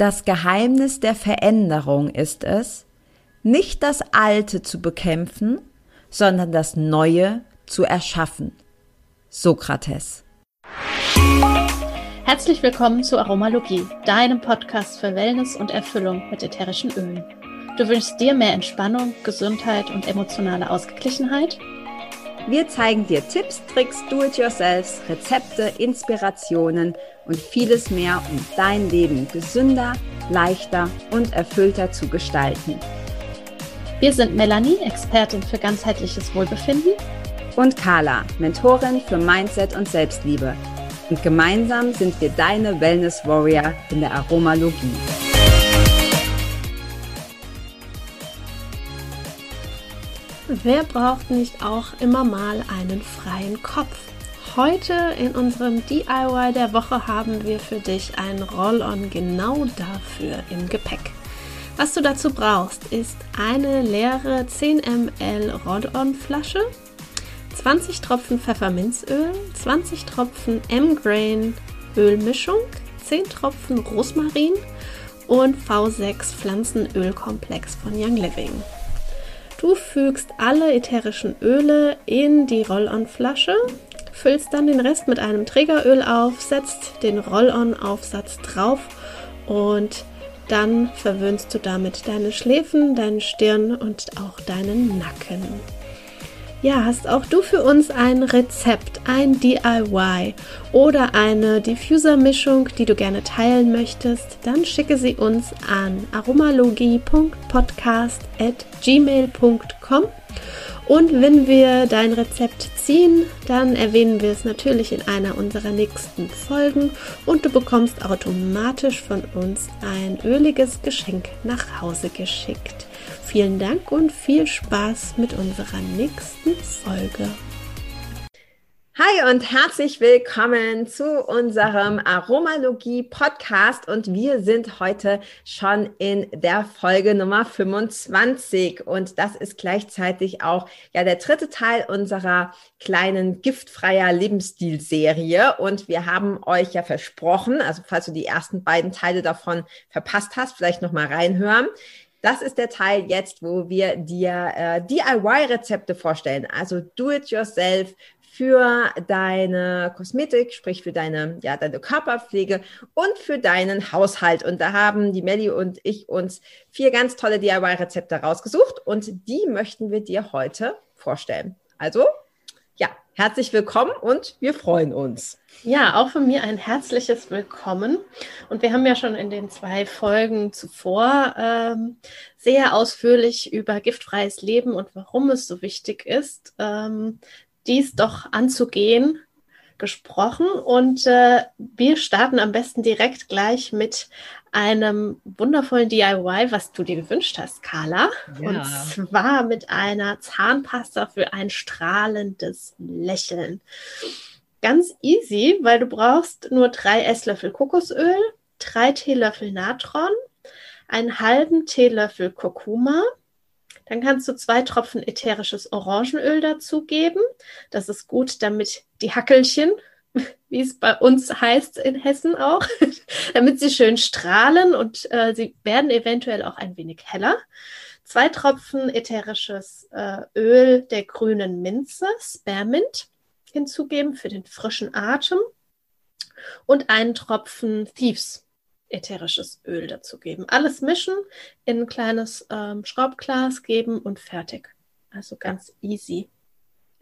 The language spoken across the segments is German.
Das Geheimnis der Veränderung ist es, nicht das Alte zu bekämpfen, sondern das Neue zu erschaffen. Sokrates. Herzlich willkommen zu Aromalogie, deinem Podcast für Wellness und Erfüllung mit ätherischen Ölen. Du wünschst dir mehr Entspannung, Gesundheit und emotionale Ausgeglichenheit? Wir zeigen dir Tipps, Tricks, Do-it-yourselfs, Rezepte, Inspirationen und vieles mehr, um dein Leben gesünder, leichter und erfüllter zu gestalten. Wir sind Melanie, Expertin für ganzheitliches Wohlbefinden. Und Carla, Mentorin für Mindset und Selbstliebe. Und gemeinsam sind wir deine Wellness Warrior in der Aromalogie. Wer braucht nicht auch immer mal einen freien Kopf? Heute in unserem DIY der Woche haben wir für dich ein Roll-on genau dafür im Gepäck. Was du dazu brauchst, ist eine leere 10 ml Roll-on-Flasche, 20 Tropfen Pfefferminzöl, 20 Tropfen M-Grain Ölmischung, 10 Tropfen Rosmarin und V6 Pflanzenölkomplex von Young Living. Du fügst alle ätherischen Öle in die Roll-on-Flasche, füllst dann den Rest mit einem Trägeröl auf, setzt den Roll-on-Aufsatz drauf und dann verwöhnst du damit deine Schläfen, deine Stirn und auch deinen Nacken. Ja, hast auch du für uns ein Rezept, ein DIY oder eine Diffuser-Mischung, die du gerne teilen möchtest, dann schicke sie uns an aromalogie.podcast.gmail.com und wenn wir dein Rezept ziehen, dann erwähnen wir es natürlich in einer unserer nächsten Folgen und du bekommst automatisch von uns ein öliges Geschenk nach Hause geschickt. Vielen Dank und viel Spaß mit unserer nächsten Folge. Hi und herzlich willkommen zu unserem Aromalogie Podcast und wir sind heute schon in der Folge Nummer 25 und das ist gleichzeitig auch ja der dritte Teil unserer kleinen giftfreier Lebensstil-Serie und wir haben euch ja versprochen, also falls du die ersten beiden Teile davon verpasst hast, vielleicht noch mal reinhören. Das ist der Teil jetzt, wo wir dir äh, DIY-Rezepte vorstellen, also Do-it-yourself für deine Kosmetik, sprich für deine, ja, deine Körperpflege und für deinen Haushalt. Und da haben die Melli und ich uns vier ganz tolle DIY-Rezepte rausgesucht und die möchten wir dir heute vorstellen. Also ja, herzlich willkommen und wir freuen uns. Ja, auch von mir ein herzliches Willkommen. Und wir haben ja schon in den zwei Folgen zuvor ähm, sehr ausführlich über giftfreies Leben und warum es so wichtig ist, ähm, dies doch anzugehen gesprochen. Und äh, wir starten am besten direkt gleich mit einem wundervollen DIY, was du dir gewünscht hast, Carla. Ja. Und zwar mit einer Zahnpasta für ein strahlendes Lächeln. Ganz easy, weil du brauchst nur drei Esslöffel Kokosöl, drei Teelöffel Natron, einen halben Teelöffel Kurkuma, dann kannst du zwei Tropfen ätherisches Orangenöl dazugeben. Das ist gut, damit die Hackelchen wie es bei uns heißt in Hessen auch, damit sie schön strahlen und äh, sie werden eventuell auch ein wenig heller. Zwei Tropfen ätherisches äh, Öl der grünen Minze, Spearmint, hinzugeben für den frischen Atem und einen Tropfen Thieves ätherisches Öl dazugeben. Alles mischen, in ein kleines ähm, Schraubglas geben und fertig. Also ganz easy.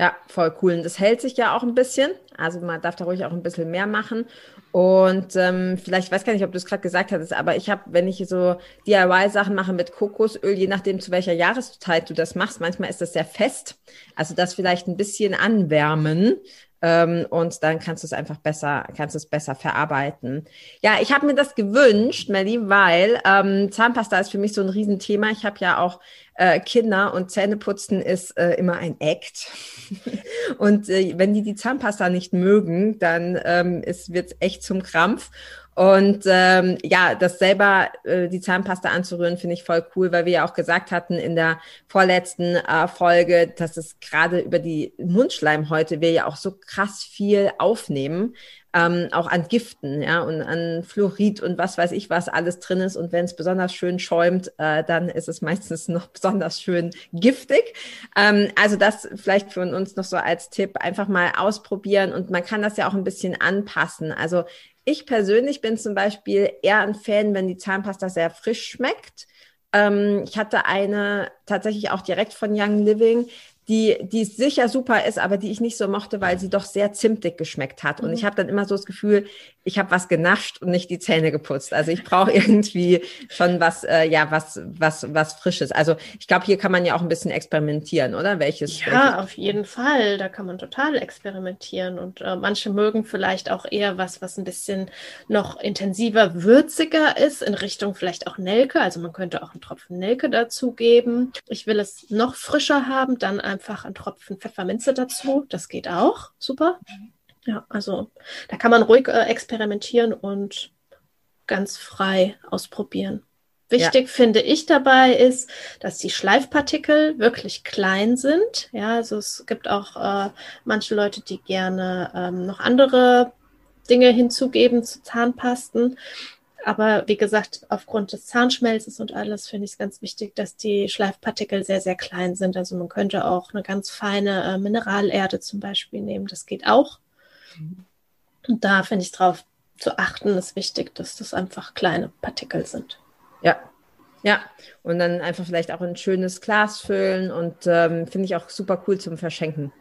Ja, voll cool. Und das hält sich ja auch ein bisschen. Also man darf da ruhig auch ein bisschen mehr machen. Und ähm, vielleicht, weiß gar nicht, ob du es gerade gesagt hattest, aber ich habe, wenn ich so DIY-Sachen mache mit Kokosöl, je nachdem zu welcher Jahreszeit du das machst, manchmal ist das sehr fest. Also das vielleicht ein bisschen anwärmen, ähm, und dann kannst du es einfach besser, kannst es besser verarbeiten. Ja, ich habe mir das gewünscht, Melly, weil ähm, Zahnpasta ist für mich so ein Riesenthema. Ich habe ja auch äh, Kinder und Zähneputzen ist äh, immer ein Act. und äh, wenn die die Zahnpasta nicht mögen, dann ähm, wird es echt zum Krampf. Und ähm, ja, das selber, äh, die Zahnpasta anzurühren, finde ich voll cool, weil wir ja auch gesagt hatten in der vorletzten äh, Folge, dass es gerade über die Mundschleimhäute wir ja auch so krass viel aufnehmen, ähm, auch an Giften, ja, und an Fluorid und was weiß ich, was alles drin ist. Und wenn es besonders schön schäumt, äh, dann ist es meistens noch besonders schön giftig. Ähm, also das vielleicht für uns noch so als Tipp, einfach mal ausprobieren und man kann das ja auch ein bisschen anpassen. Also ich persönlich bin zum Beispiel eher ein Fan, wenn die Zahnpasta sehr frisch schmeckt. Ähm, ich hatte eine tatsächlich auch direkt von Young Living, die, die sicher super ist, aber die ich nicht so mochte, weil sie doch sehr zimtig geschmeckt hat. Und mhm. ich habe dann immer so das Gefühl, ich habe was genascht und nicht die Zähne geputzt. Also ich brauche irgendwie schon was, äh, ja, was, was, was Frisches. Also ich glaube, hier kann man ja auch ein bisschen experimentieren, oder? Welches? Ja, welches? auf jeden Fall. Da kann man total experimentieren. Und äh, manche mögen vielleicht auch eher was, was ein bisschen noch intensiver, würziger ist, in Richtung vielleicht auch Nelke. Also man könnte auch einen Tropfen Nelke dazugeben. Ich will es noch frischer haben, dann einfach einen Tropfen Pfefferminze dazu. Das geht auch. Super. Ja, also da kann man ruhig äh, experimentieren und ganz frei ausprobieren. Wichtig ja. finde ich dabei ist, dass die Schleifpartikel wirklich klein sind. Ja, also es gibt auch äh, manche Leute, die gerne ähm, noch andere Dinge hinzugeben zu Zahnpasten. Aber wie gesagt, aufgrund des Zahnschmelzes und alles finde ich es ganz wichtig, dass die Schleifpartikel sehr, sehr klein sind. Also man könnte auch eine ganz feine äh, Mineralerde zum Beispiel nehmen. Das geht auch. Mhm. Und da finde ich drauf zu achten, ist wichtig, dass das einfach kleine Partikel sind. Ja, ja, und dann einfach vielleicht auch ein schönes Glas füllen und ähm, finde ich auch super cool zum Verschenken.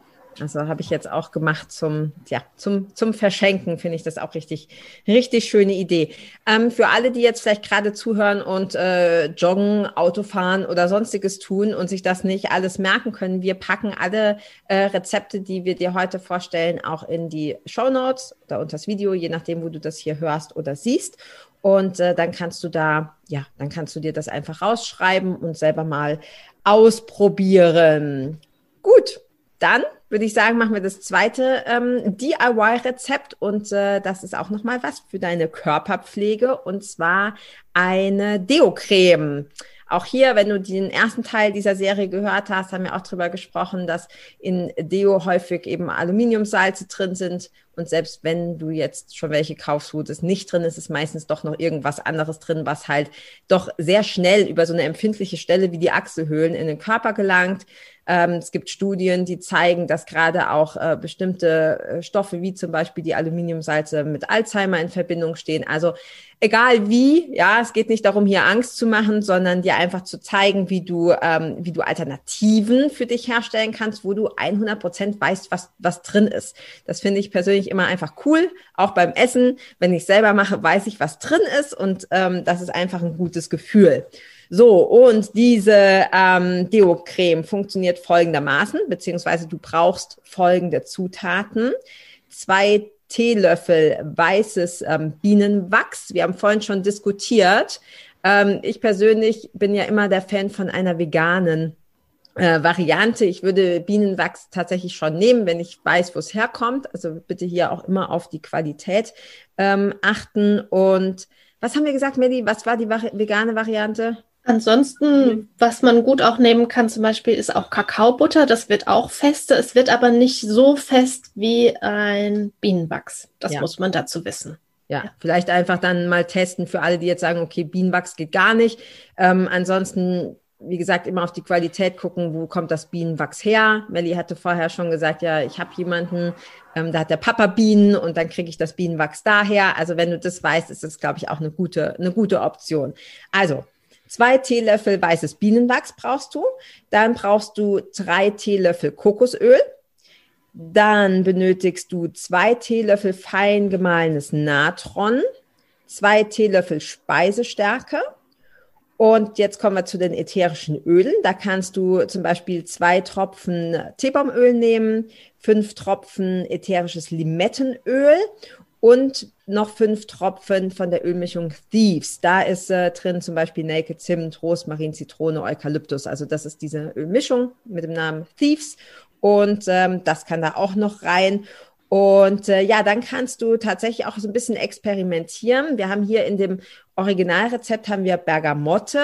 Also habe ich jetzt auch gemacht zum, ja, zum, zum Verschenken, finde ich das auch richtig, richtig schöne Idee. Ähm, für alle, die jetzt vielleicht gerade zuhören und äh, joggen, Autofahren oder sonstiges tun und sich das nicht alles merken können, wir packen alle äh, Rezepte, die wir dir heute vorstellen, auch in die Show Notes oder unter das Video, je nachdem, wo du das hier hörst oder siehst. Und äh, dann kannst du da, ja, dann kannst du dir das einfach rausschreiben und selber mal ausprobieren. Gut, dann würde ich sagen, machen wir das zweite ähm, DIY-Rezept und äh, das ist auch nochmal was für deine Körperpflege und zwar eine Deo-Creme. Auch hier, wenn du den ersten Teil dieser Serie gehört hast, haben wir auch darüber gesprochen, dass in Deo häufig eben Aluminiumsalze drin sind. Und selbst wenn du jetzt schon welche kaufst, wo das nicht drin ist, ist meistens doch noch irgendwas anderes drin, was halt doch sehr schnell über so eine empfindliche Stelle wie die Achselhöhlen in den Körper gelangt. Ähm, es gibt Studien, die zeigen, dass gerade auch äh, bestimmte äh, Stoffe wie zum Beispiel die Aluminiumsalze mit Alzheimer in Verbindung stehen. Also egal wie, ja, es geht nicht darum, hier Angst zu machen, sondern dir einfach zu zeigen, wie du, ähm, wie du Alternativen für dich herstellen kannst, wo du 100 Prozent weißt, was, was drin ist. Das finde ich persönlich immer einfach cool. Auch beim Essen, wenn ich selber mache, weiß ich, was drin ist und ähm, das ist einfach ein gutes Gefühl. So, und diese ähm, Deo-Creme funktioniert folgendermaßen, beziehungsweise du brauchst folgende Zutaten. Zwei Teelöffel weißes ähm, Bienenwachs. Wir haben vorhin schon diskutiert. Ähm, ich persönlich bin ja immer der Fan von einer veganen äh, Variante. Ich würde Bienenwachs tatsächlich schon nehmen, wenn ich weiß, wo es herkommt. Also bitte hier auch immer auf die Qualität ähm, achten. Und was haben wir gesagt, Melly? Was war die vegane Variante? Ansonsten, was man gut auch nehmen kann, zum Beispiel, ist auch Kakaobutter. Das wird auch fester. Es wird aber nicht so fest wie ein Bienenwachs. Das ja. muss man dazu wissen. Ja, ja, vielleicht einfach dann mal testen für alle, die jetzt sagen, okay, Bienenwachs geht gar nicht. Ähm, ansonsten, wie gesagt, immer auf die Qualität gucken, wo kommt das Bienenwachs her. Melli hatte vorher schon gesagt, ja, ich habe jemanden, ähm, da hat der Papa Bienen und dann kriege ich das Bienenwachs daher. Also wenn du das weißt, ist das, glaube ich, auch eine gute, eine gute Option. Also Zwei Teelöffel weißes Bienenwachs brauchst du. Dann brauchst du drei Teelöffel Kokosöl. Dann benötigst du zwei Teelöffel fein gemahlenes Natron, zwei Teelöffel Speisestärke. Und jetzt kommen wir zu den ätherischen Ölen. Da kannst du zum Beispiel zwei Tropfen Teebaumöl nehmen, fünf Tropfen ätherisches Limettenöl und noch fünf Tropfen von der Ölmischung Thieves. Da ist äh, drin zum Beispiel Naked Zimt, Rosmarin, Zitrone, Eukalyptus. Also das ist diese Ölmischung mit dem Namen Thieves und ähm, das kann da auch noch rein. Und äh, ja, dann kannst du tatsächlich auch so ein bisschen experimentieren. Wir haben hier in dem Originalrezept haben wir Bergamotte.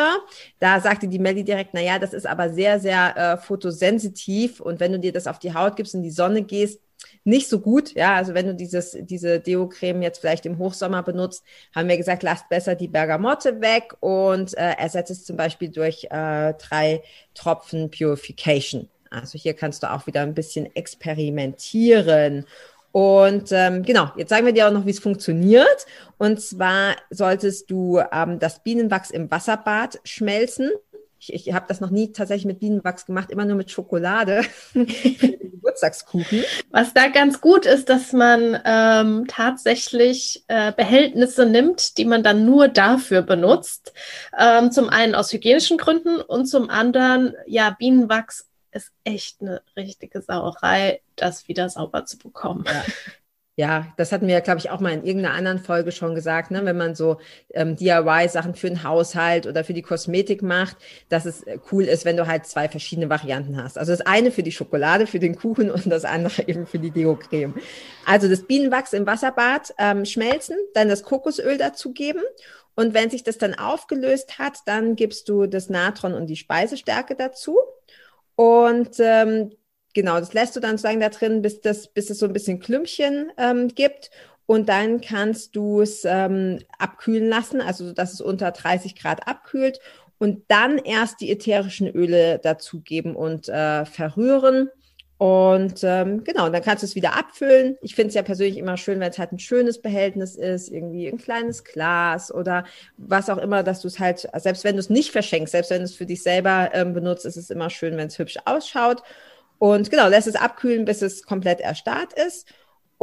Da sagte die Melli direkt, na ja, das ist aber sehr, sehr äh, fotosensitiv. Und wenn du dir das auf die Haut gibst und in die Sonne gehst, nicht so gut. Ja, also wenn du dieses, diese Deo-Creme jetzt vielleicht im Hochsommer benutzt, haben wir gesagt, lasst besser die Bergamotte weg und äh, ersetzt es zum Beispiel durch äh, drei Tropfen Purification. Also hier kannst du auch wieder ein bisschen experimentieren. Und ähm, genau, jetzt sagen wir dir auch noch, wie es funktioniert. Und zwar solltest du ähm, das Bienenwachs im Wasserbad schmelzen. Ich, ich habe das noch nie tatsächlich mit Bienenwachs gemacht, immer nur mit Schokolade. Geburtstagskuchen. Was da ganz gut ist, dass man ähm, tatsächlich äh, Behältnisse nimmt, die man dann nur dafür benutzt. Ähm, zum einen aus hygienischen Gründen und zum anderen, ja, Bienenwachs ist echt eine richtige Sauerei, das wieder sauber zu bekommen. Ja. Ja, das hatten wir, glaube ich, auch mal in irgendeiner anderen Folge schon gesagt, ne? wenn man so ähm, DIY-Sachen für den Haushalt oder für die Kosmetik macht, dass es cool ist, wenn du halt zwei verschiedene Varianten hast. Also das eine für die Schokolade, für den Kuchen und das andere eben für die Deo-Creme. Also das Bienenwachs im Wasserbad ähm, schmelzen, dann das Kokosöl dazugeben und wenn sich das dann aufgelöst hat, dann gibst du das Natron und die Speisestärke dazu und ähm, genau, das lässt du dann sozusagen da drin, bis, das, bis es so ein bisschen Klümpchen ähm, gibt. Und dann kannst du es ähm, abkühlen lassen, also dass es unter 30 Grad abkühlt. Und dann erst die ätherischen Öle dazugeben und äh, verrühren. Und ähm, genau, dann kannst du es wieder abfüllen. Ich finde es ja persönlich immer schön, wenn es halt ein schönes Behältnis ist, irgendwie ein kleines Glas oder was auch immer, dass du es halt, selbst wenn du es nicht verschenkst, selbst wenn du es für dich selber ähm, benutzt, ist es immer schön, wenn es hübsch ausschaut. Und genau, lässt es abkühlen, bis es komplett erstarrt ist.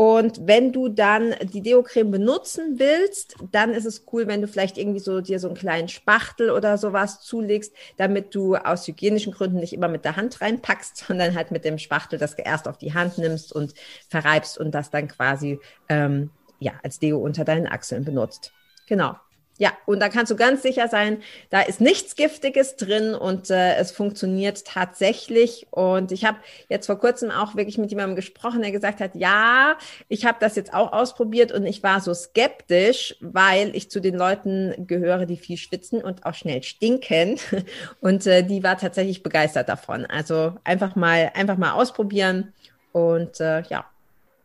Und wenn du dann die Deo-Creme benutzen willst, dann ist es cool, wenn du vielleicht irgendwie so dir so einen kleinen Spachtel oder sowas zulegst, damit du aus hygienischen Gründen nicht immer mit der Hand reinpackst, sondern halt mit dem Spachtel das erst auf die Hand nimmst und verreibst und das dann quasi ähm, ja als Deo unter deinen Achseln benutzt. Genau. Ja, und da kannst du ganz sicher sein, da ist nichts Giftiges drin und äh, es funktioniert tatsächlich. Und ich habe jetzt vor kurzem auch wirklich mit jemandem gesprochen, der gesagt hat, ja, ich habe das jetzt auch ausprobiert und ich war so skeptisch, weil ich zu den Leuten gehöre, die viel schwitzen und auch schnell stinken. Und äh, die war tatsächlich begeistert davon. Also einfach mal, einfach mal ausprobieren und äh, ja,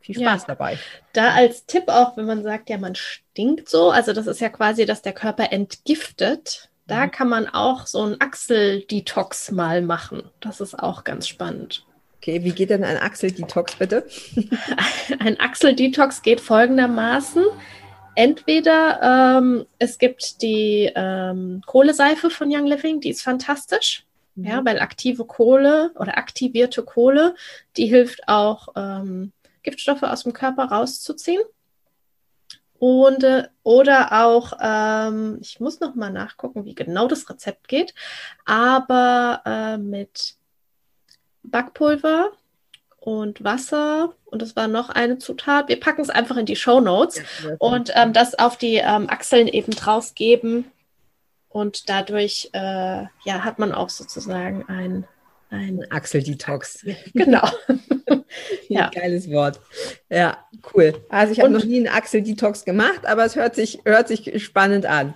viel Spaß ja. dabei. Da als Tipp auch, wenn man sagt, ja, man stinkt so, also das ist ja quasi, dass der Körper entgiftet. Da mhm. kann man auch so ein Achseldetox mal machen. Das ist auch ganz spannend. Okay, wie geht denn ein Achseldetox bitte? ein Achseldetox geht folgendermaßen. Entweder ähm, es gibt die ähm, Kohleseife von Young Living, die ist fantastisch. Mhm. Ja, weil aktive Kohle oder aktivierte Kohle, die hilft auch ähm, Giftstoffe aus dem Körper rauszuziehen. Und, äh, oder auch, ähm, ich muss noch mal nachgucken, wie genau das Rezept geht, aber äh, mit Backpulver und Wasser und das war noch eine Zutat. Wir packen es einfach in die Show Notes ja, und ähm, das auf die ähm, Achseln eben drauf geben und dadurch äh, ja, hat man auch sozusagen ein ein Achseldetox. Genau. ja. Geiles Wort. Ja, cool. Also ich habe noch nie einen Achseldetox gemacht, aber es hört sich, hört sich spannend an.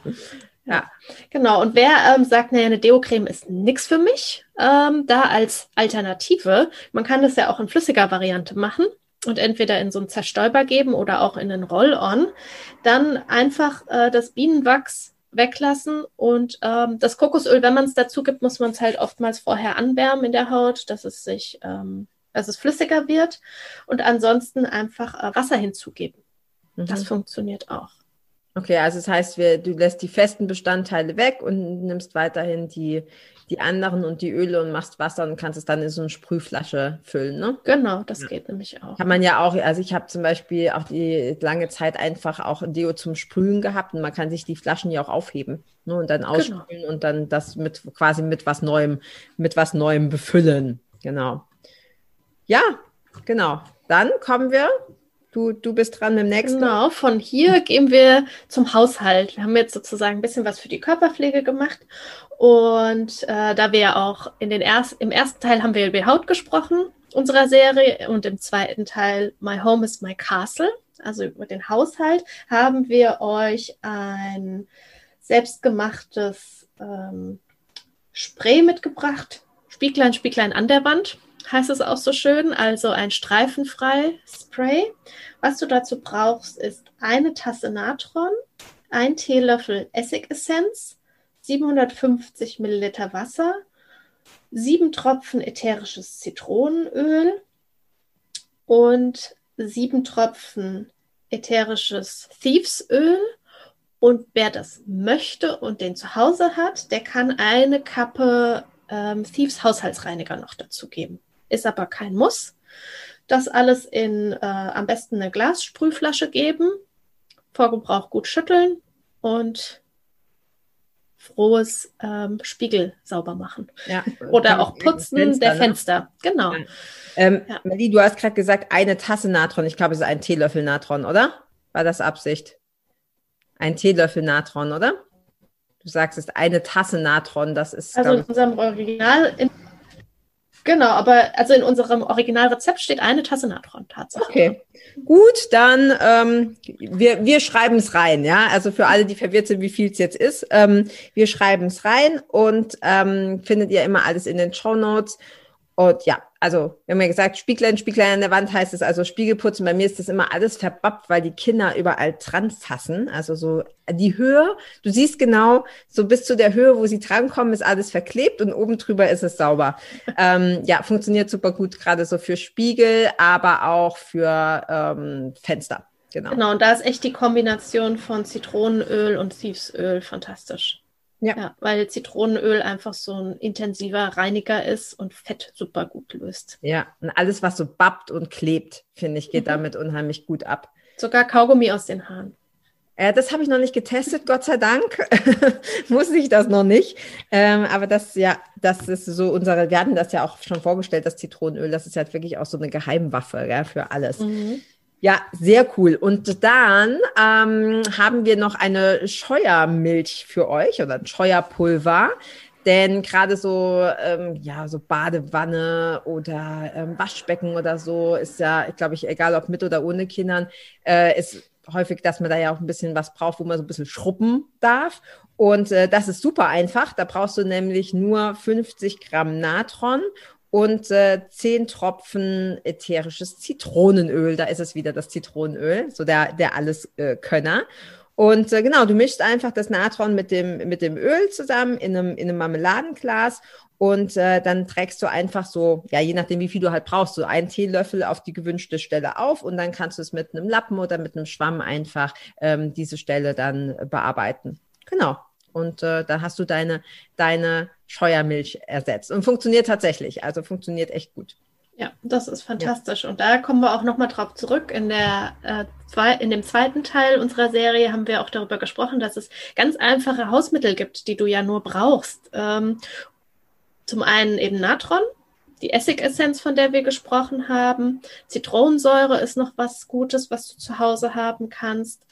Ja, genau. Und wer ähm, sagt, naja, eine Deo-Creme ist nichts für mich, ähm, da als Alternative, man kann das ja auch in flüssiger Variante machen und entweder in so einen Zerstäuber geben oder auch in einen Roll-On, dann einfach äh, das Bienenwachs weglassen. Und ähm, das Kokosöl, wenn man es dazu gibt, muss man es halt oftmals vorher anwärmen in der Haut, dass es sich, ähm, dass es flüssiger wird. Und ansonsten einfach äh, Wasser hinzugeben. Mhm. Das funktioniert auch. Okay, also das heißt, wir, du lässt die festen Bestandteile weg und nimmst weiterhin die, die anderen und die Öle und machst Wasser und kannst es dann in so eine Sprühflasche füllen, ne? Genau, das ja. geht nämlich auch. Kann man ja auch, also ich habe zum Beispiel auch die lange Zeit einfach auch ein Deo zum Sprühen gehabt und man kann sich die Flaschen ja auch aufheben ne? und dann aussprühen genau. und dann das mit quasi mit was Neuem, mit was Neuem befüllen. Genau. Ja, genau. Dann kommen wir Du, du bist dran dem nächsten. Genau, von hier gehen wir zum Haushalt. Wir haben jetzt sozusagen ein bisschen was für die Körperpflege gemacht. Und äh, da wir ja auch in den erst, im ersten Teil haben wir über Haut gesprochen unserer Serie und im zweiten Teil My Home is My Castle, also über den Haushalt, haben wir euch ein selbstgemachtes ähm, Spray mitgebracht. Spieglein, Spieglein an der Wand heißt es auch so schön, also ein streifenfrei Spray. Was du dazu brauchst, ist eine Tasse Natron, ein Teelöffel Essigessenz, 750 Milliliter Wasser, sieben Tropfen ätherisches Zitronenöl und sieben Tropfen ätherisches Thievesöl. Und wer das möchte und den zu Hause hat, der kann eine Kappe ähm, Thieves Haushaltsreiniger noch dazu geben. Ist aber kein Muss. Das alles in äh, am besten eine Glassprühflasche geben, vor Gebrauch gut schütteln und frohes ähm, Spiegel sauber machen. Ja, Oder auch putzen Fenster, der ne? Fenster. Genau. Ja. Ähm, ja. Melli, du hast gerade gesagt, eine Tasse Natron. Ich glaube, es ist ein Teelöffel Natron, oder? War das Absicht? Ein Teelöffel Natron, oder? Du sagst, es ist eine Tasse Natron. Das ist. Also in unserem Original, in Genau, aber also in unserem Originalrezept steht eine Tasse Natron Tatsache. Okay, gut, dann ähm, wir, wir schreiben es rein, ja. Also für alle, die verwirrt sind, wie viel es jetzt ist, ähm, wir schreiben es rein und ähm, findet ihr immer alles in den Show Notes. Und ja, also wir haben ja gesagt, Spieglein, Spieglein an der Wand heißt es also Spiegelputzen. Bei mir ist das immer alles verbappt, weil die Kinder überall dran fassen. Also so die Höhe, du siehst genau, so bis zu der Höhe, wo sie drankommen, ist alles verklebt und oben drüber ist es sauber. ähm, ja, funktioniert super gut, gerade so für Spiegel, aber auch für ähm, Fenster. Genau. Genau, und da ist echt die Kombination von Zitronenöl und Thievesöl fantastisch. Ja. ja. Weil Zitronenöl einfach so ein intensiver Reiniger ist und Fett super gut löst. Ja, und alles, was so babbt und klebt, finde ich, geht mhm. damit unheimlich gut ab. Sogar Kaugummi aus den Haaren. Äh, das habe ich noch nicht getestet, Gott sei Dank. Muss ich das noch nicht. Ähm, aber das, ja, das ist so unsere, wir hatten das ja auch schon vorgestellt, das Zitronenöl, das ist halt wirklich auch so eine Geheimwaffe ja, für alles. Mhm. Ja, sehr cool. Und dann ähm, haben wir noch eine Scheuermilch für euch oder ein Scheuerpulver. Denn gerade so, ähm, ja, so Badewanne oder ähm, Waschbecken oder so ist ja, ich glaube ich, egal ob mit oder ohne Kindern, äh, ist häufig, dass man da ja auch ein bisschen was braucht, wo man so ein bisschen schruppen darf. Und äh, das ist super einfach. Da brauchst du nämlich nur 50 Gramm Natron und äh, zehn Tropfen ätherisches Zitronenöl. Da ist es wieder das Zitronenöl, so der, der alles äh, Könner. Und äh, genau, du mischst einfach das Natron mit dem, mit dem Öl zusammen in einem, in einem Marmeladenglas und äh, dann trägst du einfach so, ja, je nachdem, wie viel du halt brauchst, so einen Teelöffel auf die gewünschte Stelle auf und dann kannst du es mit einem Lappen oder mit einem Schwamm einfach ähm, diese Stelle dann bearbeiten. Genau. Und äh, da hast du deine, deine Scheuermilch ersetzt. Und funktioniert tatsächlich. Also funktioniert echt gut. Ja, das ist fantastisch. Ja. Und da kommen wir auch nochmal drauf zurück. In, der, äh, zwei, in dem zweiten Teil unserer Serie haben wir auch darüber gesprochen, dass es ganz einfache Hausmittel gibt, die du ja nur brauchst. Ähm, zum einen eben Natron, die Essigessenz, von der wir gesprochen haben. Zitronensäure ist noch was Gutes, was du zu Hause haben kannst.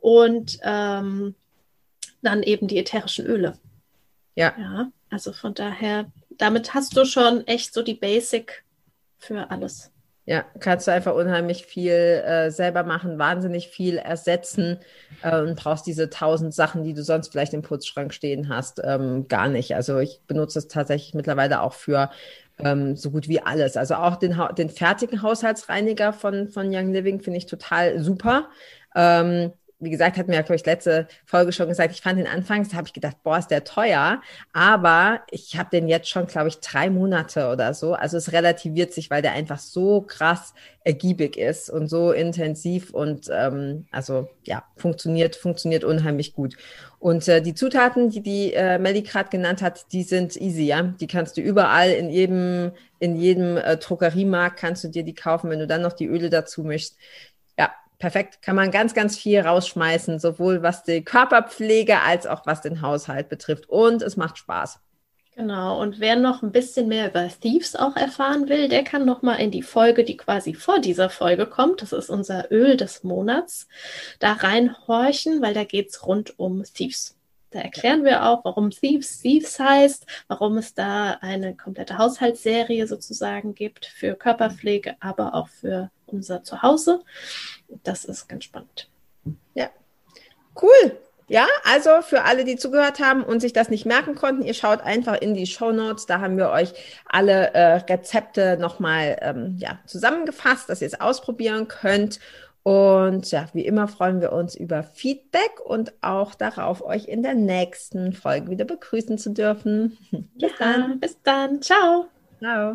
Und ähm, dann eben die ätherischen Öle. Ja. Ja, also von daher, damit hast du schon echt so die Basic für alles. Ja, kannst du einfach unheimlich viel äh, selber machen, wahnsinnig viel ersetzen äh, und brauchst diese tausend Sachen, die du sonst vielleicht im Putzschrank stehen hast, ähm, gar nicht. Also ich benutze es tatsächlich mittlerweile auch für ähm, so gut wie alles. Also auch den, den fertigen Haushaltsreiniger von, von Young Living finde ich total super. Ähm, wie gesagt, hat mir ja, glaube ich, letzte Folge schon gesagt, ich fand den anfangs, da habe ich gedacht, boah, ist der teuer. Aber ich habe den jetzt schon, glaube ich, drei Monate oder so. Also es relativiert sich, weil der einfach so krass ergiebig ist und so intensiv und ähm, also ja, funktioniert, funktioniert unheimlich gut. Und äh, die Zutaten, die die äh, Melly gerade genannt hat, die sind easy, ja. Die kannst du überall in jedem, in jedem äh, Drogeriemarkt kannst du dir die kaufen, wenn du dann noch die Öle dazu mischst perfekt. Kann man ganz, ganz viel rausschmeißen, sowohl was die Körperpflege als auch was den Haushalt betrifft. Und es macht Spaß. Genau, und wer noch ein bisschen mehr über Thieves auch erfahren will, der kann noch mal in die Folge, die quasi vor dieser Folge kommt, das ist unser Öl des Monats, da reinhorchen, weil da geht es rund um Thieves. Da erklären wir auch, warum Thieves Thieves heißt, warum es da eine komplette Haushaltsserie sozusagen gibt für Körperpflege, aber auch für unser Zuhause. Das ist ganz spannend. Ja, cool. Ja, also für alle, die zugehört haben und sich das nicht merken konnten, ihr schaut einfach in die Show Notes. Da haben wir euch alle äh, Rezepte nochmal ähm, ja, zusammengefasst, dass ihr es ausprobieren könnt. Und ja, wie immer freuen wir uns über Feedback und auch darauf, euch in der nächsten Folge wieder begrüßen zu dürfen. Bis ja, dann. Bis dann. Ciao. Ciao.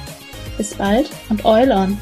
Bis bald und Oil on!